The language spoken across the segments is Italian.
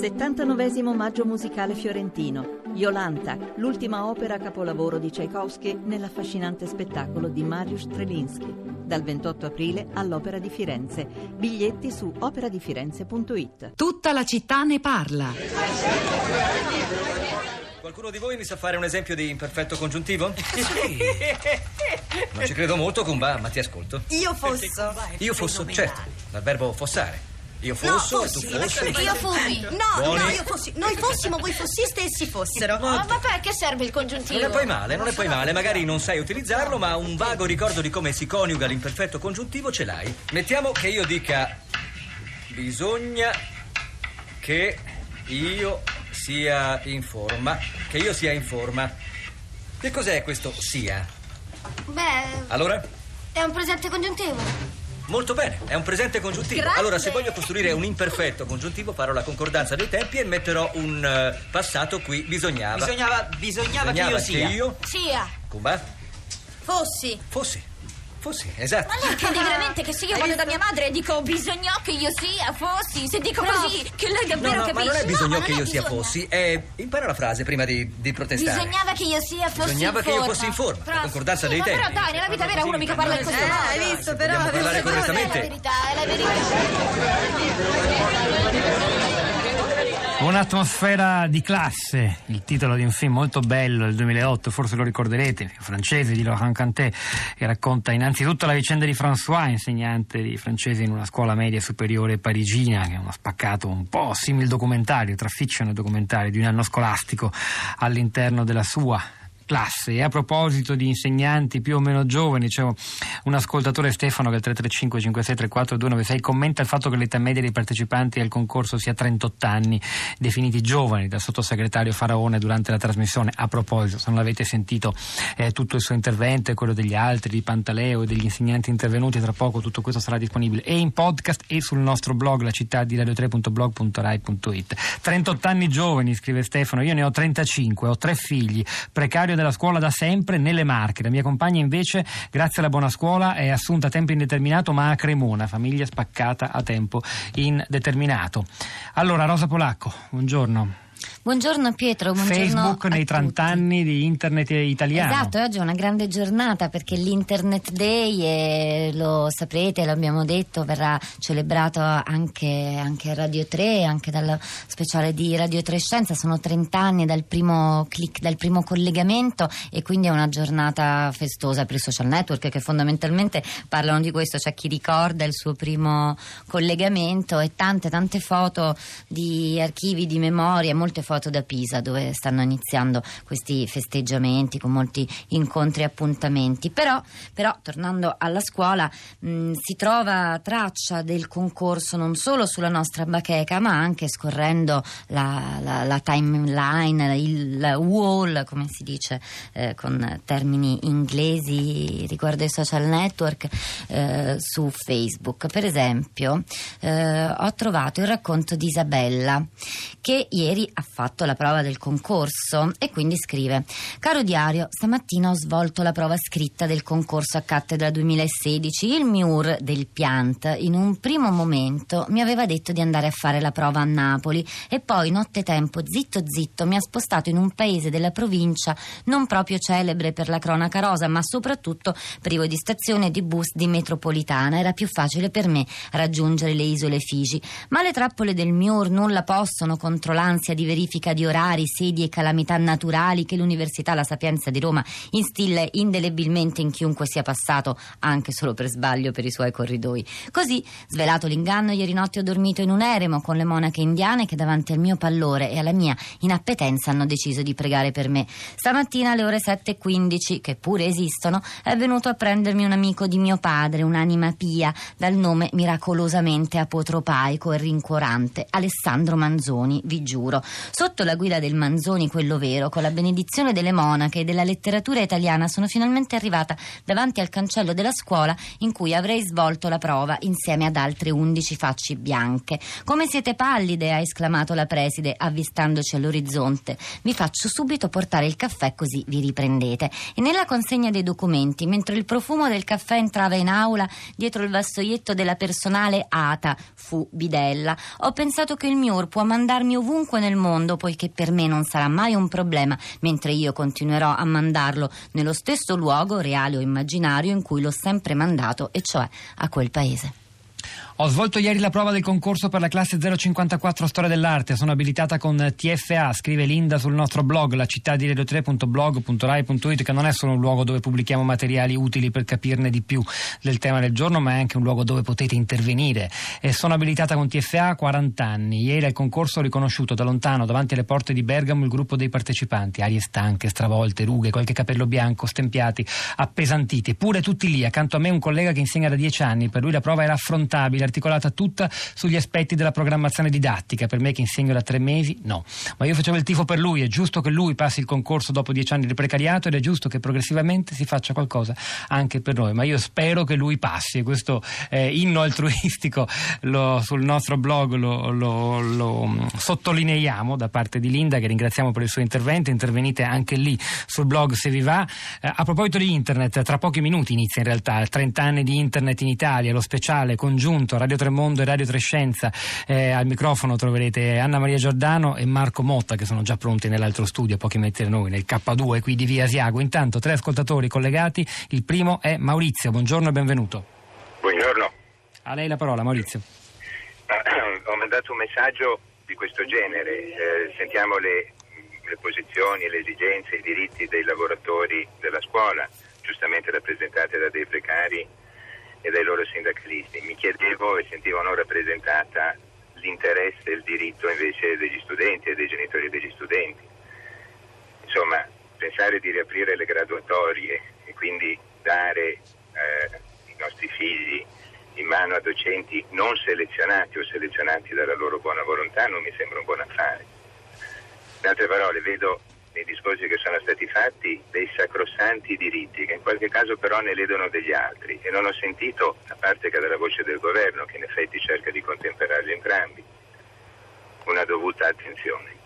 79 Maggio musicale fiorentino. Iolanta, l'ultima opera capolavoro di Tchaikovsky nell'affascinante spettacolo di Mariusz Strelinski. Dal 28 aprile all'Opera di Firenze. Biglietti su operadifirenze.it. Tutta la città ne parla. Qualcuno di voi mi sa fare un esempio di imperfetto congiuntivo? Sì. Non ci credo molto, Kumba, ma ti ascolto. Io fosso. Io fosso, certo, dal verbo fossare. Io fosso no, e tu fossi. fossi. Io fossi. No, Buoni. no, io fossi. Noi fossimo, voi fossiste, essi fossero. Ma, ma perché serve il congiuntivo? Non è poi male, non è poi male. Magari non sai utilizzarlo, ma un vago ricordo di come si coniuga l'imperfetto congiuntivo ce l'hai. Mettiamo che io dica. Bisogna che io sia in forma. Che io sia in forma. Che cos'è questo sia? Beh, Allora? è un presente congiuntivo. Molto bene, è un presente congiuntivo. Grande. Allora, se voglio costruire un imperfetto congiuntivo, farò la concordanza dei tempi e metterò un eh, passato qui. Bisognava. Bisognava, bisognava, che io sia. io, Sia. Kumba, Fossi. fossi. Fossi, esatto. Ma lei crede veramente che se io vado da mia madre e dico bisogna che io sia fossi, se dico così, che lei No, davvero no, ma capisce? non è bisogno No, ma che io è sia bisogna. fossi. È... Impara la frase prima di, di protestare. Bisognava che io sia fossi Bisognava in che io fossi in forma, la Però- concordanza sì, dei ma tempi. Però dai, nella vita vera uno mica parla in questo Eh, modo. hai visto, però. Avevo ragione. correttamente. È la verità, è la verità. Un'atmosfera di classe, il titolo di un film molto bello del 2008, forse lo ricorderete, francese di Laurent Cantet, che racconta innanzitutto la vicenda di François, insegnante di francese in una scuola media superiore parigina, che è uno spaccato un po' simil documentario, tra fiction e documentario, di un anno scolastico all'interno della sua classe. E a proposito di insegnanti più o meno giovani c'è un ascoltatore Stefano che al 335 5634 296 commenta il fatto che l'età media dei partecipanti al concorso sia 38 anni definiti giovani dal sottosegretario Faraone durante la trasmissione. A proposito se non l'avete sentito eh, tutto il suo intervento e quello degli altri di Pantaleo e degli insegnanti intervenuti tra poco tutto questo sarà disponibile. E in podcast e sul nostro blog la città di radio3.blog.rai.it 38 anni giovani scrive Stefano io ne ho 35 ho tre figli precario della scuola da sempre nelle Marche. La mia compagna invece, grazie alla buona scuola, è assunta a tempo indeterminato ma a Cremona, famiglia spaccata a tempo indeterminato. Allora, Rosa Polacco, buongiorno. Buongiorno Pietro, buongiorno Facebook nei 30 tutti. anni di internet italiano. Esatto, oggi è una grande giornata perché l'Internet Day, e lo saprete, l'abbiamo detto, verrà celebrato anche, anche a Radio 3, anche dal speciale di Radio 3 Scienza. Sono 30 anni dal primo click, dal primo collegamento e quindi è una giornata festosa per i social network che fondamentalmente parlano di questo. C'è chi ricorda il suo primo collegamento e tante tante foto di archivi di memoria, molte foto da Pisa dove stanno iniziando questi festeggiamenti con molti incontri e appuntamenti. Però, però tornando alla scuola mh, si trova traccia del concorso non solo sulla nostra bacheca ma anche scorrendo la, la- la timeline, il wall come si dice eh, con termini inglesi riguardo ai social network eh, su Facebook. Per esempio eh, ho trovato il racconto di Isabella che ieri ha fatto la prova del concorso e quindi scrive Caro diario, stamattina ho svolto la prova scritta del concorso a cattedra 2016. Il MIUR del Piant in un primo momento mi aveva detto di andare a fare la prova a Napoli e poi nottetempo zitto zitto mi ha spostato in un paese della provincia non proprio celebre per la cronaca rosa ma soprattutto privo di stazione di bus di metropolitana. Era più facile per me raggiungere le isole Figi. Ma le trappole del MIUR nulla possono contro l'ansia di verifica di orari, sedi e calamità naturali che l'Università La Sapienza di Roma instilla indelebilmente in chiunque sia passato, anche solo per sbaglio, per i suoi corridoi. Così, svelato l'inganno, ieri notte ho dormito in un eremo con le monache indiane che davanti al mio pallore e alla mia inappetenza hanno deciso di pregare per me. Stamattina alle ore 7.15, che pure esistono, è venuto a prendermi un amico di mio padre, un'anima pia, dal nome miracolosamente apotropaico e rincuorante, Alessandro Manzoni, vi giuro. Sotto la guida del Manzoni, quello vero, con la benedizione delle monache e della letteratura italiana, sono finalmente arrivata davanti al cancello della scuola in cui avrei svolto la prova insieme ad altre undici facce bianche. Come siete pallide, ha esclamato la preside, avvistandoci all'orizzonte. Vi faccio subito portare il caffè così vi riprendete. E nella consegna dei documenti, mentre il profumo del caffè entrava in aula, dietro il vassoietto della personale ATA, fu Bidella, ho pensato che il MIUR può mandarmi ovunque nel mondo, poiché per me non sarà mai un problema, mentre io continuerò a mandarlo nello stesso luogo, reale o immaginario, in cui l'ho sempre mandato, e cioè a quel paese. Ho svolto ieri la prova del concorso per la classe 054 Storia dell'Arte. Sono abilitata con TFA, scrive Linda sul nostro blog, la città di radio3.blog.rai.it, che non è solo un luogo dove pubblichiamo materiali utili per capirne di più del tema del giorno, ma è anche un luogo dove potete intervenire. E sono abilitata con TFA a 40 anni. Ieri al concorso ho riconosciuto da lontano, davanti alle porte di Bergamo, il gruppo dei partecipanti. Arie stanche, stravolte, rughe, qualche capello bianco, stempiati, appesantiti. Eppure tutti lì, accanto a me un collega che insegna da 10 anni. Per lui la prova era affrontabile articolata tutta sugli aspetti della programmazione didattica. Per me che insegno da tre mesi, no. Ma io facevo il tifo per lui, è giusto che lui passi il concorso dopo dieci anni di precariato ed è giusto che progressivamente si faccia qualcosa anche per noi. Ma io spero che lui passi. Questo eh, inno altruistico lo, sul nostro blog lo, lo, lo, mm, sottolineiamo da parte di Linda, che ringraziamo per il suo intervento. Intervenite anche lì sul blog se vi va. Eh, a proposito di internet, tra pochi minuti inizia in realtà 30 anni di internet in Italia, lo speciale congiunto Radio Tremondo e Radio Trescenza. Eh, al microfono troverete Anna Maria Giordano e Marco Motta che sono già pronti nell'altro studio, pochi metri da noi, nel K2 qui di Via Asiago. Intanto tre ascoltatori collegati. Il primo è Maurizio. Buongiorno e benvenuto. Buongiorno. A lei la parola, Maurizio. Ho mandato un messaggio di questo genere. Eh, sentiamo le, le posizioni, le esigenze, i diritti dei lavoratori della scuola, giustamente rappresentati da dei precari e dai loro sindacalisti. Mi chiedevo e sentivo non rappresentata l'interesse e il diritto invece degli studenti e dei genitori degli studenti. Insomma, pensare di riaprire le graduatorie e quindi dare eh, i nostri figli in mano a docenti non selezionati o selezionati dalla loro buona volontà non mi sembra un buon affare. In altre parole, vedo nei discorsi che sono stati fatti dei sacrosanti diritti che in qualche caso però ne ledono degli altri e non ho sentito, a parte che dalla voce del governo che in effetti cerca di contemperarli entrambi, una dovuta attenzione.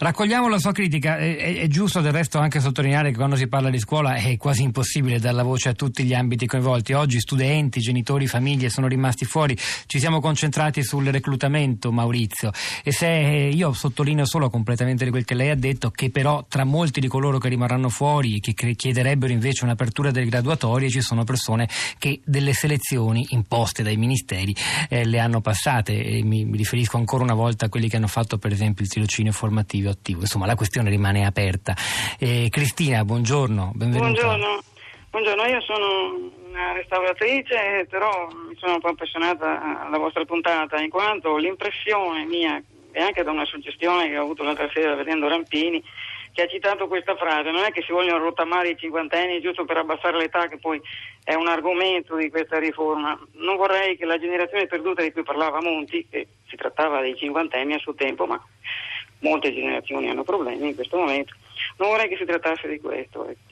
Raccogliamo la sua critica, è, è, giusto del resto anche sottolineare che quando si parla di scuola è quasi impossibile dar la voce a tutti gli ambiti coinvolti. Oggi studenti, genitori, famiglie sono rimasti fuori, ci siamo concentrati sul reclutamento Maurizio. E se io sottolineo solo completamente di quel che lei ha detto che però tra molti di coloro che rimarranno fuori e che chiederebbero invece un'apertura delle graduatorie ci sono persone che delle selezioni imposte dai ministeri eh, le hanno passate. E mi, mi riferisco ancora una volta a quelli che hanno fatto per esempio il tirocinio formativo attivo. Insomma, la questione rimane aperta. Eh, Cristina, buongiorno, benvenuta. Buongiorno. Buongiorno, io sono una restauratrice, però mi sono un po' appassionata alla vostra puntata, in quanto l'impressione mia, e anche da una suggestione che ho avuto l'altra sera vedendo Rampini, che ha citato questa frase, non è che si vogliono rottamare i cinquantenni giusto per abbassare l'età, che poi è un argomento di questa riforma. Non vorrei che la generazione perduta di cui parlava Monti, che si trattava dei cinquantenni a suo tempo, ma molte generazioni hanno problemi in questo momento. Non vorrei che si trattasse di questo. Ecco.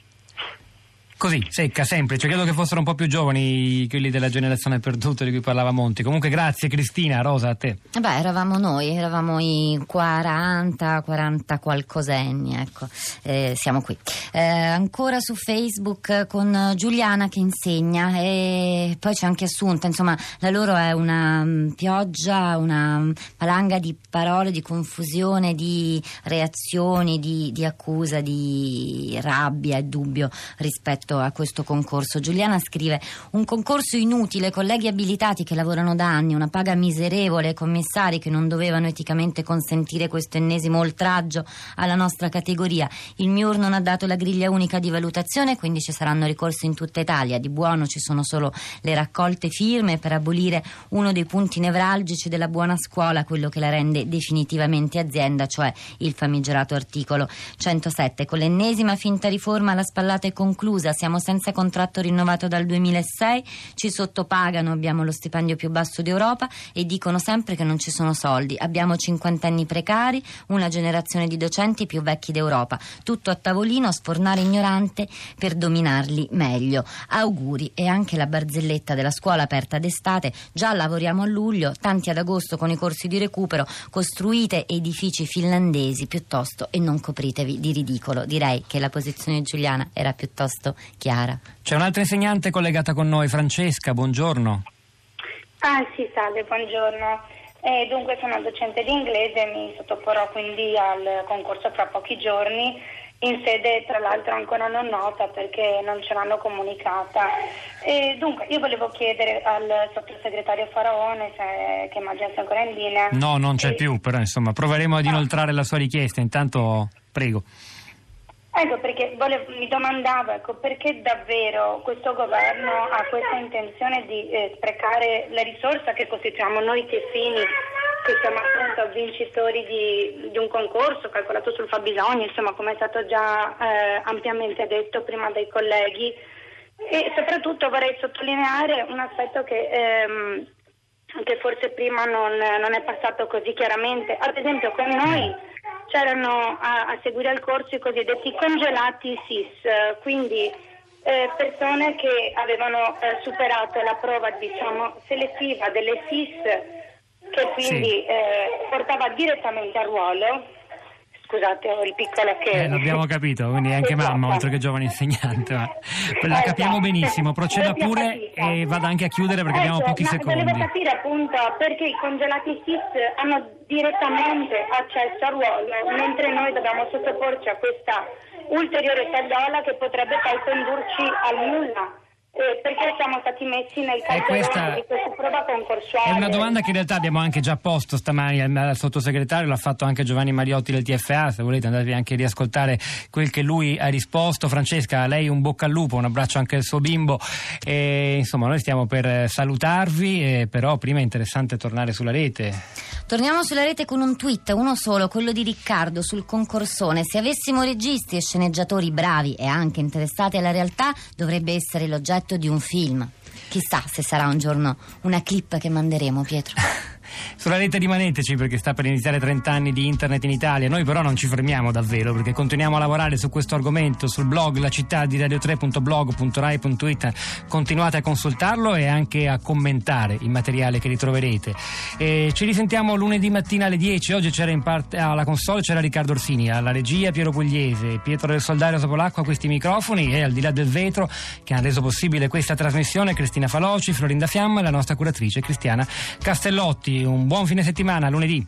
Così, secca, semplice. Credo che fossero un po' più giovani quelli della generazione perduta di cui parlava Monti. Comunque grazie Cristina, Rosa, a te. Beh, eravamo noi, eravamo i 40, 40 qualcosenni, ecco. Eh, siamo qui. Eh, ancora su Facebook con Giuliana che insegna e poi c'è anche Assunta, insomma, la loro è una mm, pioggia, una palanga di parole, di confusione, di reazioni, di, di accusa, di rabbia e dubbio rispetto rispetto a questo concorso. Giuliana scrive: Un concorso inutile, colleghi abilitati che lavorano da anni, una paga miserevole, commissari che non dovevano eticamente consentire questo ennesimo oltraggio alla nostra categoria. Il MIUR non ha dato la griglia unica di valutazione, quindi ci saranno ricorsi in tutta Italia. Di buono ci sono solo le raccolte firme per abolire uno dei punti nevralgici della buona scuola, quello che la rende definitivamente azienda, cioè il famigerato articolo 107. Con l'ennesima finta riforma la spallata è conclusa siamo senza contratto rinnovato dal 2006, ci sottopagano, abbiamo lo stipendio più basso d'Europa e dicono sempre che non ci sono soldi. Abbiamo 50 anni precari, una generazione di docenti più vecchi d'Europa. Tutto a tavolino a sfornare ignorante per dominarli meglio. Auguri e anche la barzelletta della scuola aperta d'estate. Già lavoriamo a luglio, tanti ad agosto con i corsi di recupero. Costruite edifici finlandesi piuttosto e non copritevi di ridicolo. Direi che la posizione giuliana era piuttosto chiara. C'è un'altra insegnante collegata con noi, Francesca, buongiorno. Ah sì, salve, buongiorno. Eh, dunque sono docente di inglese, mi sottoporrò quindi al concorso fra pochi giorni in sede tra l'altro ancora non nota perché non ce l'hanno comunicata. E dunque io volevo chiedere al sottosegretario Faraone se, che immagino sia ancora in linea. No, non c'è e- più, però insomma proveremo ad inoltrare la sua richiesta. Intanto prego. Ecco perché volevo- mi domandavo ecco, perché davvero questo governo ha questa intenzione di eh, sprecare la risorsa che costituiamo noi tessini che siamo appunto vincitori di, di un concorso calcolato sul fabbisogno, insomma come è stato già eh, ampiamente detto prima dai colleghi e soprattutto vorrei sottolineare un aspetto che, ehm, che forse prima non, non è passato così chiaramente. Ad esempio con noi c'erano a, a seguire il corso i cosiddetti congelati SIS, eh, quindi eh, persone che avevano eh, superato la prova diciamo, selettiva delle SIS che quindi eh, portava direttamente a ruolo. Scusate, ho il piccolo che... Eh, l'abbiamo capito, quindi anche Esatto. mamma, oltre che giovane insegnante. Ma la capiamo benissimo, proceda pure e vada anche a chiudere perché abbiamo Ecco, pochi secondi. Volevo capire appunto perché i congelati SIS hanno direttamente accesso al ruolo, mentre noi dobbiamo sottoporci a questa ulteriore tagliola che potrebbe poi condurci al nulla. Eh, perché siamo stati messi nel Eh, questa- calderone di questa prova concorsuale? È una domanda che in realtà abbiamo anche già posto stamani al, al sottosegretario, l'ha fatto anche Giovanni Mariotti del TFA, se volete andatevi anche a riascoltare quel che lui ha risposto. Francesca, a lei un bocca al lupo, un abbraccio anche al suo bimbo. E, insomma, noi stiamo per eh, salutarvi, eh, però prima è interessante tornare sulla rete. Torniamo sulla rete con un tweet, uno solo, quello di Riccardo sul concorsone. Se avessimo registi e sceneggiatori bravi e anche interessati alla realtà, dovrebbe essere l'oggetto di un film. Chissà se sarà un giorno una clip che manderemo, Pietro. Sulla rete rimaneteci perché sta per iniziare 30 anni di internet in Italia. Noi però non ci fermiamo davvero perché continuiamo a lavorare su questo argomento sul blog la città di radio3.blog.rai.it. Continuate a consultarlo e anche a commentare il materiale che ritroverete. E ci risentiamo lunedì mattina alle 10. Oggi c'era in parte alla console c'era Riccardo Orsini, alla regia Piero Pugliese, Pietro del Soldario Sopolacqua a questi microfoni e al di là del vetro che hanno reso possibile questa trasmissione Cristina Faloci, Florinda Fiamma e la nostra curatrice Cristiana Castellotti un buon fine settimana, lunedì.